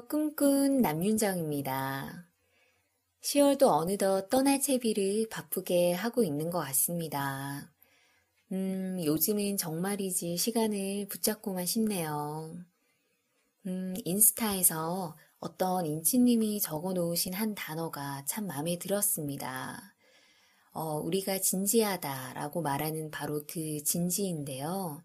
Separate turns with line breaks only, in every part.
꿈꾼 남윤정입니다. 10월도 어느덧 떠날 채비를 바쁘게 하고 있는 것 같습니다. 음, 요즘은 정말이지 시간을 붙잡고만 싶네요. 음, 인스타에서 어떤 인치님이 적어 놓으신 한 단어가 참 마음에 들었습니다. 어, 우리가 진지하다라고 말하는 바로 그 진지인데요.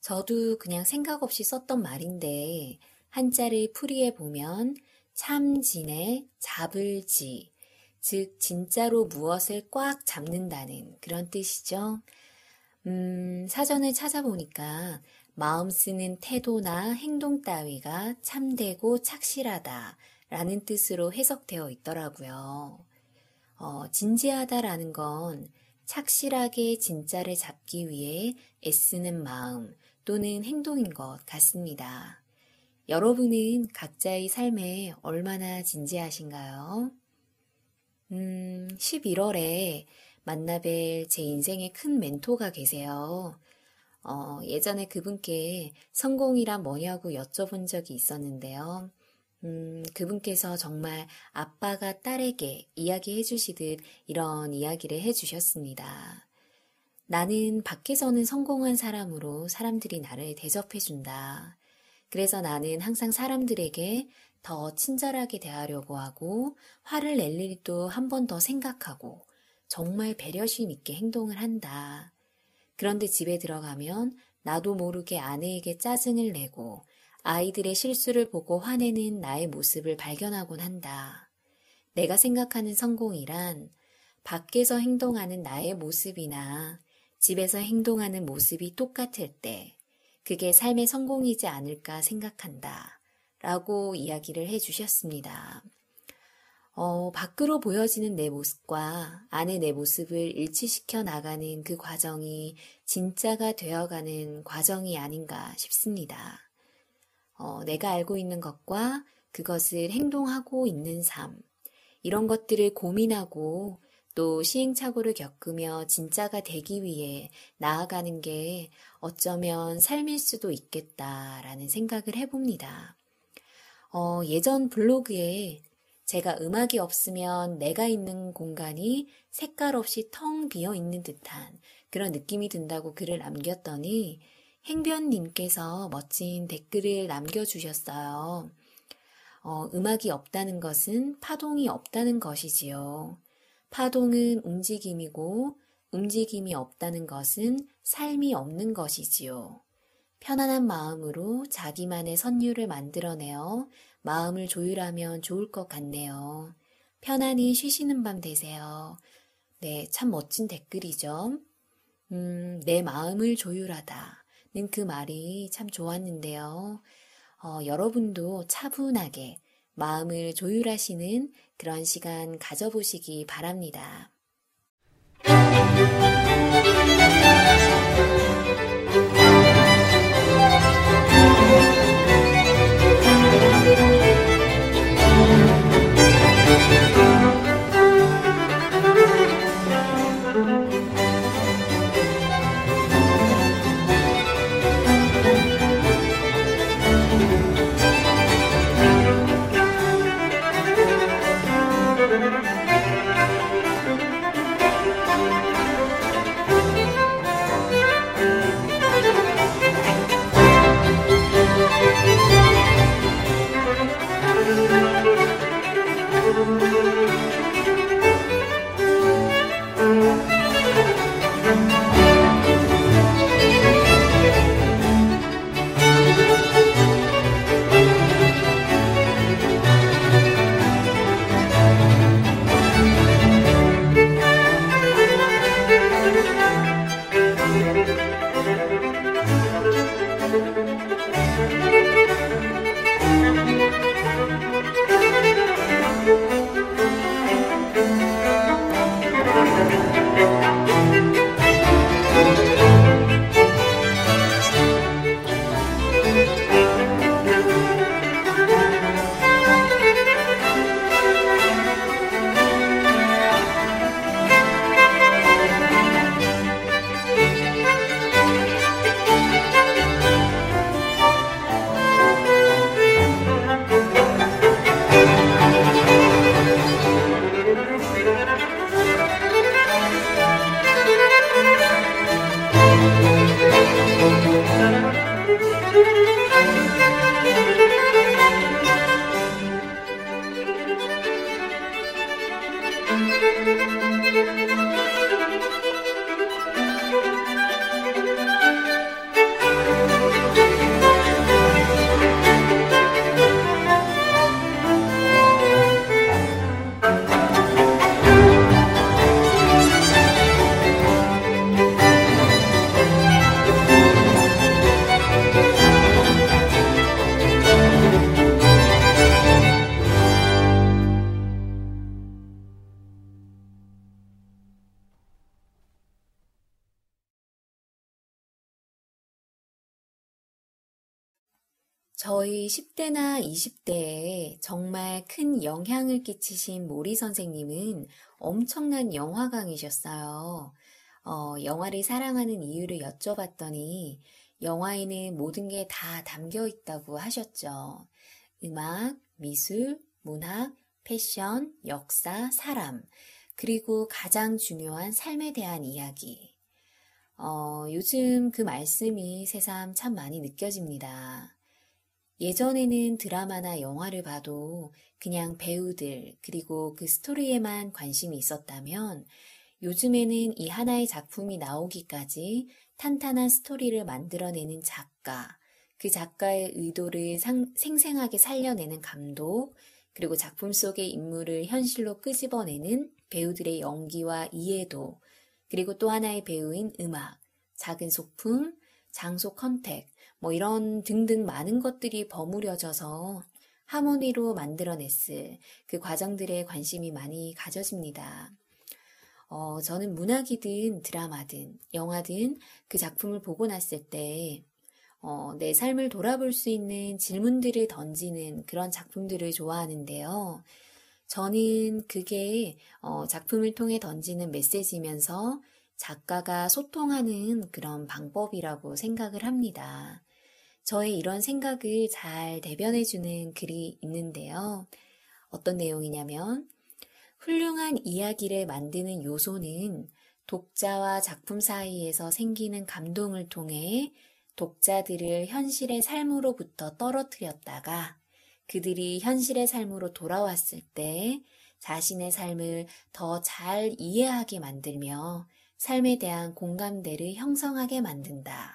저도 그냥 생각 없이 썼던 말인데, 한자를 풀이해 보면 참진에 잡을지, 즉 진짜로 무엇을 꽉 잡는다는 그런 뜻이죠. 음, 사전을 찾아보니까 마음 쓰는 태도나 행동 따위가 참되고 착실하다 라는 뜻으로 해석되어 있더라고요. 어, 진지하다라는 건 착실하게 진짜를 잡기 위해 애쓰는 마음 또는 행동인 것 같습니다. 여러분은 각자의 삶에 얼마나 진지하신가요? 음, 11월에 만나뵐 제 인생의 큰 멘토가 계세요. 어, 예전에 그분께 성공이란 뭐냐고 여쭤본 적이 있었는데요. 음, 그분께서 정말 아빠가 딸에게 이야기해 주시듯 이런 이야기를 해 주셨습니다. 나는 밖에서는 성공한 사람으로 사람들이 나를 대접해 준다. 그래서 나는 항상 사람들에게 더 친절하게 대하려고 하고 화를 낼 일도 한 번 더 생각하고 정말 배려심 있게 행동을 한다. 그런데 집에 들어가면 나도 모르게 아내에게 짜증을 내고 아이들의 실수를 보고 화내는 나의 모습을 발견하곤 한다. 내가 생각하는 성공이란 밖에서 행동하는 나의 모습이나 집에서 행동하는 모습이 똑같을 때 그게 삶의 성공이지 않을까 생각한다. 라고 이야기를 해 주셨습니다. 어, 밖으로 보여지는 내 모습과 안의 내 모습을 일치시켜 나가는 그 과정이 진짜가 되어가는 과정이 아닌가 싶습니다. 어, 내가 알고 있는 것과 그것을 행동하고 있는 삶, 이런 것들을 고민하고 또 시행착오를 겪으며 진짜가 되기 위해 나아가는 게 어쩌면 삶일 수도 있겠다라는 생각을 해봅니다. 어, 예전 블로그에 제가 음악이 없으면 내가 있는 공간이 색깔 없이 텅 비어 있는 듯한 그런 느낌이 든다고 글을 남겼더니 행변님께서 멋진 댓글을 남겨주셨어요. 어, 음악이 없다는 것은 파동이 없다는 것이지요. 파동은 움직임이고 움직임이 없다는 것은 삶이 없는 것이지요. 편안한 마음으로 자기만의 선율을 만들어내어 마음을 조율하면 좋을 것 같네요. 편안히 쉬시는 밤 되세요. 네, 참 멋진 댓글이죠. 음, 내 마음을 조율하다는 그 말이 참 좋았는데요. 어, 여러분도 차분하게 마음을 조율하시는 그런 시간 가져보시기 바랍니다. 저희 10대나 20대에 정말 큰 영향을 끼치신 모리 선생님은 엄청난 영화광이셨어요. 어, 영화를 사랑하는 이유를 여쭤봤더니 영화에는 모든 게 다 담겨 있다고 하셨죠. 음악, 미술, 문학, 패션, 역사, 사람, 그리고 가장 중요한 삶에 대한 이야기. 어, 요즘 그 말씀이 새삼 참 많이 느껴집니다. 예전에는 드라마나 영화를 봐도 그냥 배우들 그리고 그 스토리에만 관심이 있었다면 요즘에는 이 하나의 작품이 나오기까지 탄탄한 스토리를 만들어내는 작가, 그 작가의 의도를 상, 생생하게 살려내는 감독, 그리고 작품 속의 인물을 현실로 끄집어내는 배우들의 연기와 이해도, 그리고 또 하나의 배우인 음악, 작은 소품, 장소 컨택, 뭐 이런 등등 많은 것들이 버무려져서 하모니로 만들어냈을 그 과정들에 관심이 많이 가져집니다. 어, 저는 문학이든 드라마든 영화든 그 작품을 보고 났을 때 어, 내 삶을 돌아볼 수 있는 질문들을 던지는 그런 작품들을 좋아하는데요. 저는 그게 어, 작품을 통해 던지는 메시지면서 작가가 소통하는 그런 방법이라고 생각을 합니다. 저의 이런 생각을 잘 대변해주는 글이 있는데요. 어떤 내용이냐면, 훌륭한 이야기를 만드는 요소는 독자와 작품 사이에서 생기는 감동을 통해 독자들을 현실의 삶으로부터 떨어뜨렸다가 그들이 현실의 삶으로 돌아왔을 때 자신의 삶을 더 잘 이해하게 만들며 삶에 대한 공감대를 형성하게 만든다.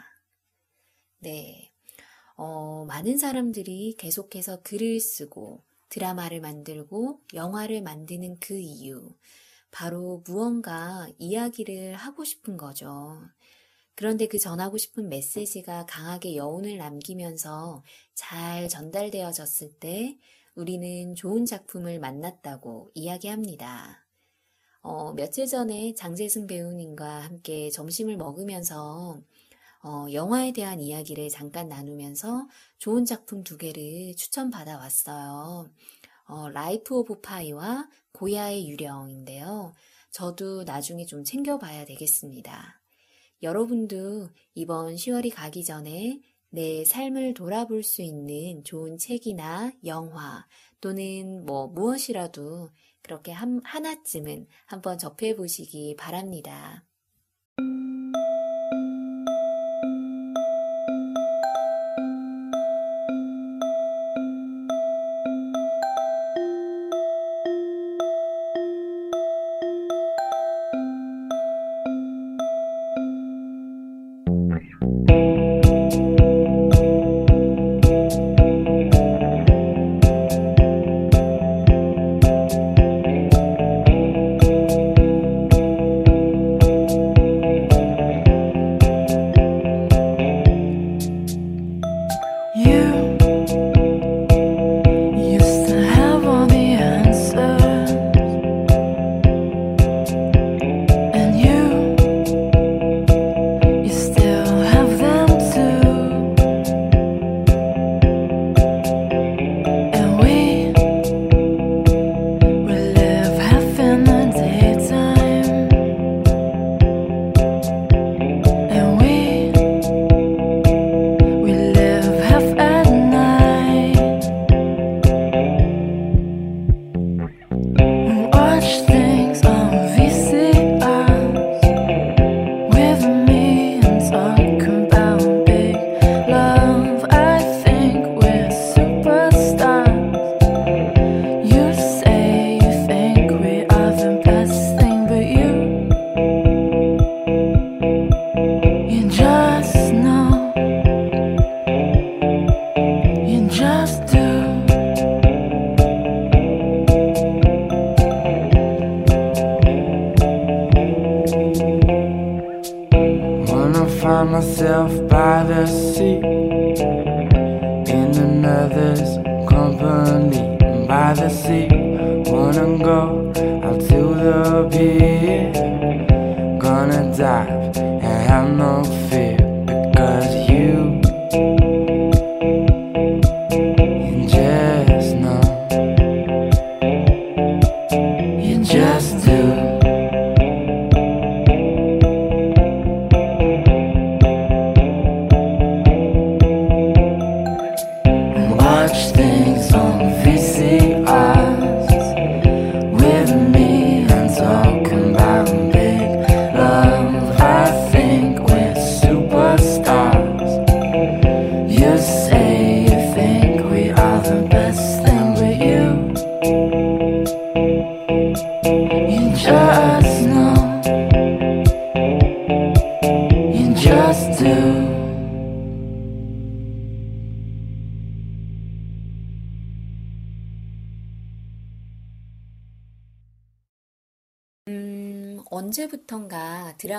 네. 어, 많은 사람들이 계속해서 글을 쓰고 드라마를 만들고 영화를 만드는 그 이유. 바로 무언가 이야기를 하고 싶은 거죠. 그런데 그 전하고 싶은 메시지가 강하게 여운을 남기면서 잘 전달되어졌을 때 우리는 좋은 작품을 만났다고 이야기합니다. 어, 며칠 전에 장재승 배우님과 함께 점심을 먹으면서 어, 영화에 대한 이야기를 잠깐 나누면서 좋은 작품 두 개를 추천받아 왔어요. 어, 라이프 오브 파이와 고야의 유령인데요. 저도 나중에 좀 챙겨봐야 되겠습니다. 여러분도 이번 10월이 가기 전에 내 삶을 돌아볼 수 있는 좋은 책이나 영화 또는 뭐 무엇이라도 그렇게 한, 하나쯤은 한번 접해 보시기 바랍니다.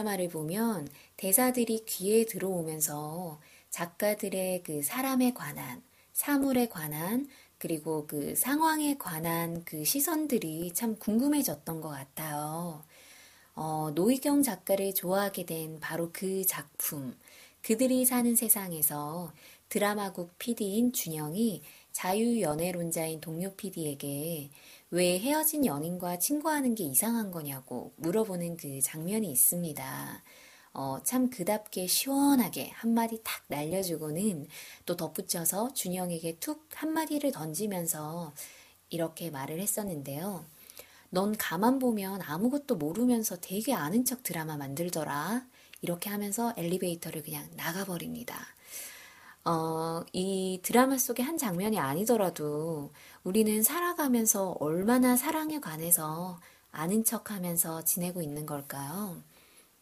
드라마를 보면 대사들이 귀에 들어오면서 작가들의 그 사람에 관한, 사물에 관한, 그리고 그 상황에 관한 그 시선들이 참 궁금해졌던 것 같아요. 어, 노희경 작가를 좋아하게 된 바로 그 작품, 그들이 사는 세상에서 드라마국 PD인 준영이 자유연애론자인 동료 PD에게 왜 헤어진 연인과 친구하는 게 이상한 거냐고 물어보는 그 장면이 있습니다. 어, 참 그답게 시원하게 한마디 탁 날려주고는 또 덧붙여서 준영에게 툭 한마디를 던지면서 이렇게 말을 했었는데요. 넌 가만 보면 아무것도 모르면서 되게 아는 척 드라마 만들더라. 이렇게 하면서 엘리베이터를 그냥 나가버립니다. 어, 이 드라마 속의 한 장면이 아니더라도 우리는 살아가면서 얼마나 사랑에 관해서 아는 척 하면서 지내고 있는 걸까요?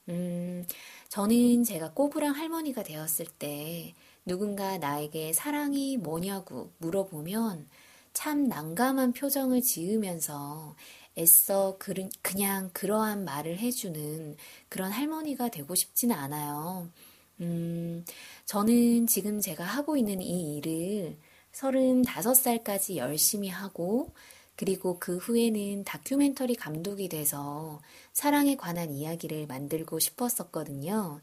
음, 저는 제가 꼬부랑 할머니가 되었을 때 누군가 나에게 사랑이 뭐냐고 물어보면 참 난감한 표정을 지으면서 애써 그냥 그러한 말을 해주는 그런 할머니가 되고 싶지는 않아요. 음, 저는 지금 제가 하고 있는 이 일을 35살까지 열심히 하고, 그리고 그 후에는 다큐멘터리 감독이 돼서 사랑에 관한 이야기를 만들고 싶었었거든요.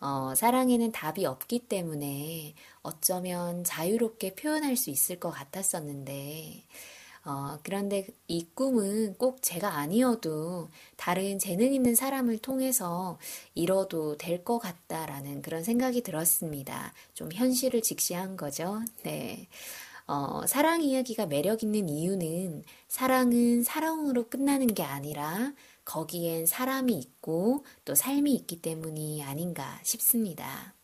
어, 사랑에는 답이 없기 때문에 어쩌면 자유롭게 표현할 수 있을 것 같았었는데, 어, 그런데 이 꿈은 꼭 제가 아니어도 다른 재능 있는 사람을 통해서 이뤄도 될 것 같다라는 그런 생각이 들었습니다. 좀 현실을 직시한 거죠. 네. 어, 사랑 이야기가 매력 있는 이유는 사랑은 사랑으로 끝나는 게 아니라 거기엔 사람이 있고 또 삶이 있기 때문이 아닌가 싶습니다.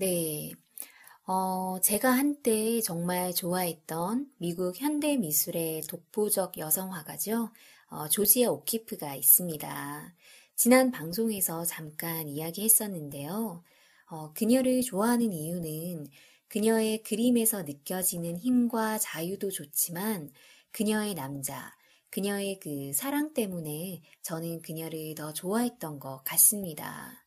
네. 어, 제가 한때 정말 좋아했던 미국 현대 미술의 독보적 여성 화가죠. 어, 조지아 오키프가 있습니다. 지난 방송에서 잠깐 이야기했었는데요. 어, 그녀를 좋아하는 이유는 그녀의 그림에서 느껴지는 힘과 자유도 좋지만 그녀의 남자, 그녀의 그 사랑 때문에 저는 그녀를 더 좋아했던 것 같습니다.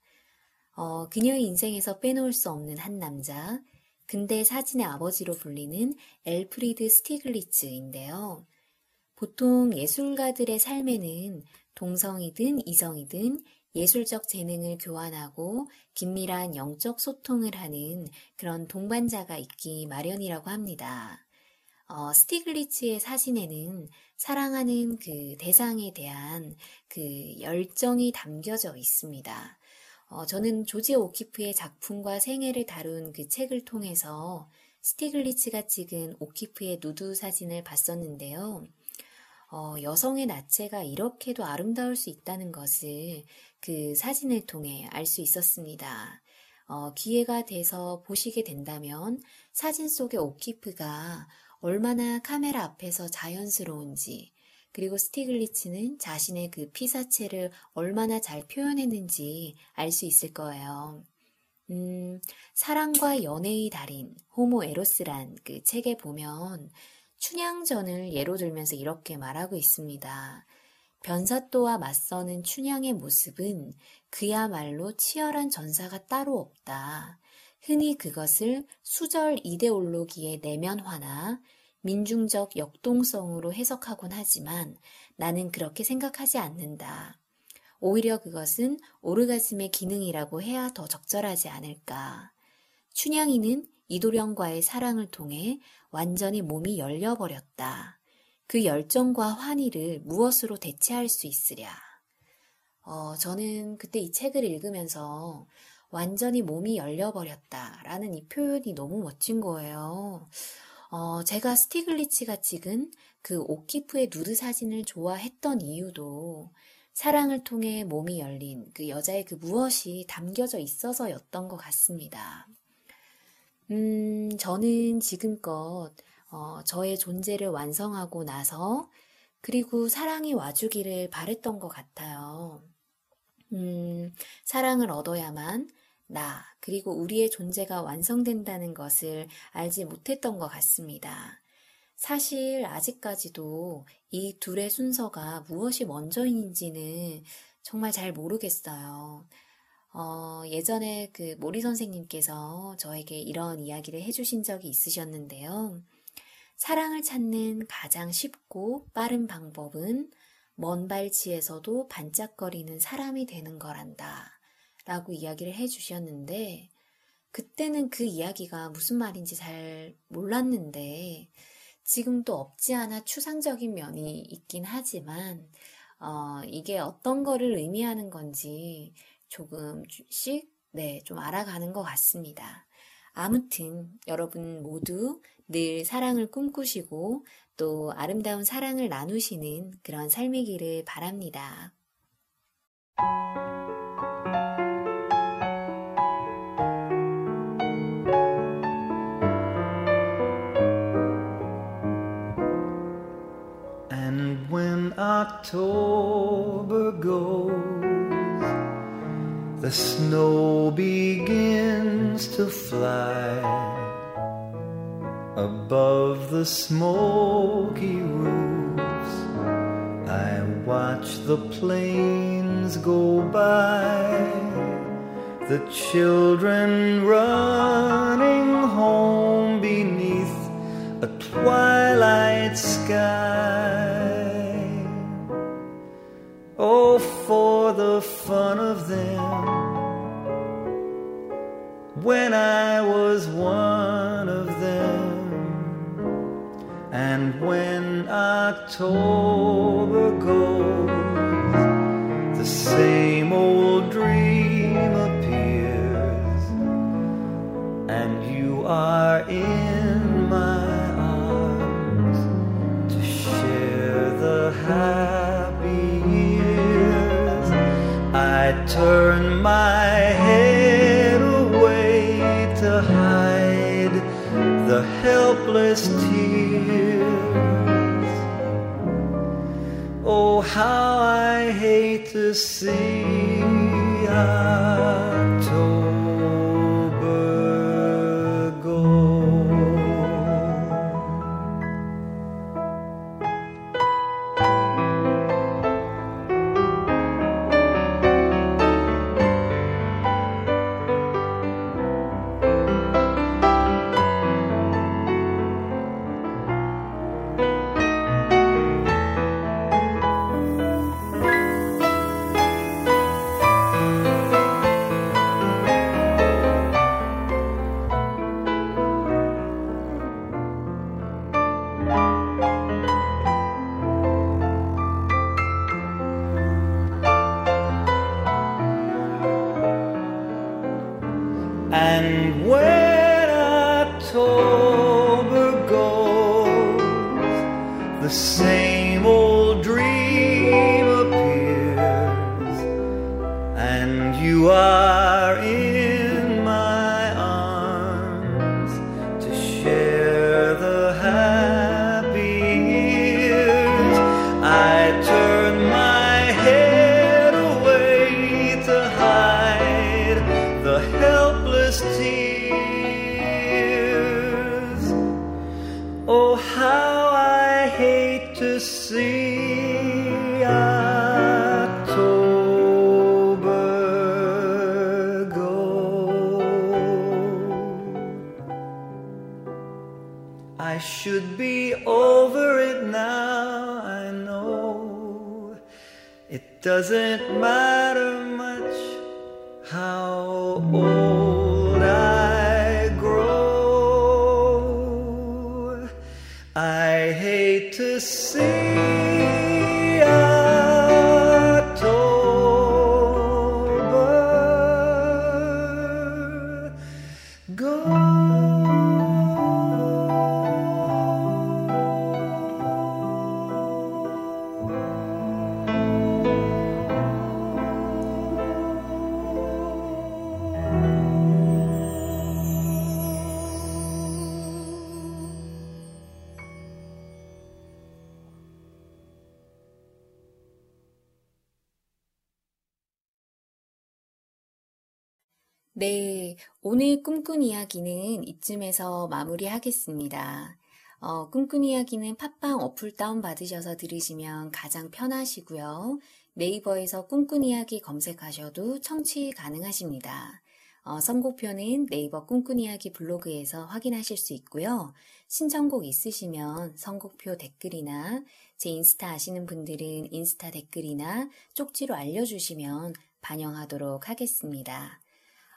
어, 그녀의 인생에서 빼놓을 수 없는 한 남자, 근대 사진의 아버지로 불리는 엘프리드 스티글리츠인데요. 보통 예술가들의 삶에는 동성이든 이성이든 예술적 재능을 교환하고 긴밀한 영적 소통을 하는 그런 동반자가 있기 마련이라고 합니다. 어, 스티글리츠의 사진에는 사랑하는 그 대상에 대한 그 열정이 담겨져 있습니다. 어, 저는 조지 오키프의 작품과 생애를 다룬 그 책을 통해서 스티글리츠가 찍은 오키프의 누드 사진을 봤었는데요. 어, 여성의 나체가 이렇게도 아름다울 수 있다는 것을 그 사진을 통해 알 수 있었습니다. 어, 기회가 돼서 보시게 된다면 사진 속의 오키프가 얼마나 카메라 앞에서 자연스러운지, 그리고 스티글리츠는 자신의 그 피사체를 얼마나 잘 표현했는지 알 수 있을 거예요. 음, 사랑과 연애의 달인, 호모 에로스란 그 책에 보면 춘향전을 예로 들면서 이렇게 말하고 있습니다. 변사또와 맞서는 춘향의 모습은 그야말로 치열한 전사가 따로 없다. 흔히 그것을 수절 이데올로기의 내면화나 민중적 역동성으로 해석하곤 하지만 나는 그렇게 생각하지 않는다. 오히려 그것은 오르가즘의 기능이라고 해야 더 적절하지 않을까. 춘향이는 이도령과의 사랑을 통해 완전히 몸이 열려버렸다. 그 열정과 환희를 무엇으로 대체할 수 있으랴. 어, 저는 그때 이 책을 읽으면서 완전히 몸이 열려버렸다 라는 이 표현이 너무 멋진 거예요. 어, 제가 스티글리츠가 찍은 그 오키프의 누드 사진을 좋아했던 이유도 사랑을 통해 몸이 열린 그 여자의 그 무엇이 담겨져 있어서였던 것 같습니다. 음, 저는 지금껏 어, 저의 존재를 완성하고 나서 그리고 사랑이 와주기를 바랬던 것 같아요. 음, 사랑을 얻어야만 나, 그리고 우리의 존재가 완성된다는 것을 알지 못했던 것 같습니다. 사실 아직까지도 이 둘의 순서가 무엇이 먼저인지는 정말 잘 모르겠어요. 어, 예전에 그 모리 선생님께서 저에게 이런 이야기를 해주신 적이 있으셨는데요. 사랑을 찾는 가장 쉽고 빠른 방법은 먼 발치에서도 반짝거리는 사람이 되는 거란다. 라고 이야기를 해 주셨는데, 그때는 그 이야기가 무슨 말인지 잘 몰랐는데, 지금 또 없지 않아 추상적인 면이 있긴 하지만, 어, 이게 어떤 거를 의미하는 건지 조금씩, 네, 좀 알아가는 것 같습니다. 아무튼 여러분 모두 늘 사랑을 꿈꾸시고 또 아름다운 사랑을 나누시는 그런 삶이기를 바랍니다. October goes, the snow begins to fly above the smoky roofs. I watch the planes go by, the children running home beneath a twilight sky. When I was one of them, and when October goes, the same old dream appears, and you are in my arms to share the happy
years. I turn my head helpless tears. Oh, how I hate to see October doesn't matter
네, 오늘 꿈꾼 이야기는 이쯤에서 마무리하겠습니다. 어, 꿈꾼 이야기는 팟빵 어플 다운받으셔서 들으시면 가장 편하시고요. 네이버에서 꿈꾼 이야기 검색하셔도 청취 가능하십니다. 어, 선곡표는 네이버 꿈꾼 이야기 블로그에서 확인하실 수 있고요. 신청곡 있으시면 선곡표 댓글이나 제 인스타 아시는 분들은 인스타 댓글이나 쪽지로 알려주시면 반영하도록 하겠습니다.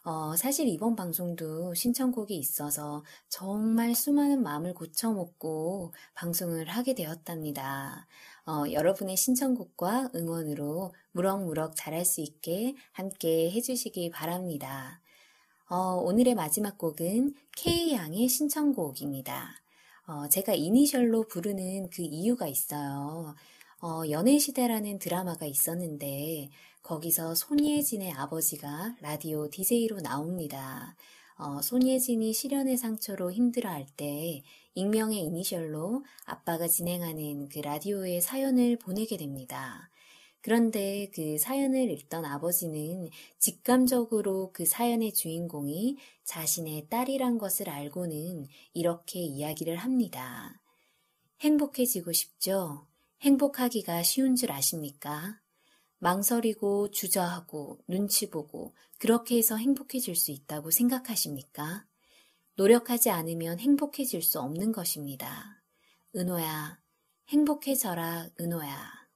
어, 사실 이번 방송도 신청곡이 있어서 정말 수많은 마음을 고쳐먹고 방송을 하게 되었답니다. 어, 여러분의 신청곡과 응원으로 무럭무럭 잘할 수 있게 함께 해주시기 바랍니다. 어, 오늘의 마지막 곡은 K양의 신청곡입니다. 어, 제가 이니셜로 부르는 그 이유가 있어요. 어, 연애시대라는 드라마가 있었는데, 거기서 손예진의 아버지가 라디오 DJ로 나옵니다. 어, 손예진이 실연의 상처로 힘들어할 때 익명의 이니셜로 아빠가 진행하는 그 라디오의 사연을 보내게 됩니다. 그런데 그 사연을 읽던 아버지는 직감적으로 그 사연의 주인공이 자신의 딸이란 것을 알고는 이렇게 이야기를 합니다. 행복해지고 싶죠? 행복하기가 쉬운 줄 아십니까? 망설이고 주저하고 눈치 보고 그렇게 해서 행복해질 수 있다고 생각하십니까? 노력하지 않으면 행복해질 수 없는 것입니다. 은호야, 행복해져라, 은호야.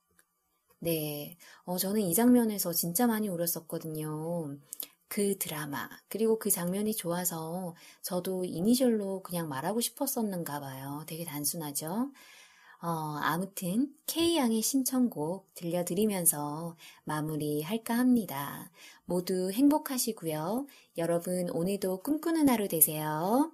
네, 어, 저는 이 장면에서 진짜 많이 울었었거든요. 그 드라마, 그리고 그 장면이 좋아서 저도 이니셜로 그냥 말하고 싶었었는가 봐요. 되게 단순하죠? 어, 아무튼 K양의 신청곡 들려드리면서 마무리할까 합니다. 모두 행복하시고요. 여러분 오늘도 꿈꾸는 하루 되세요.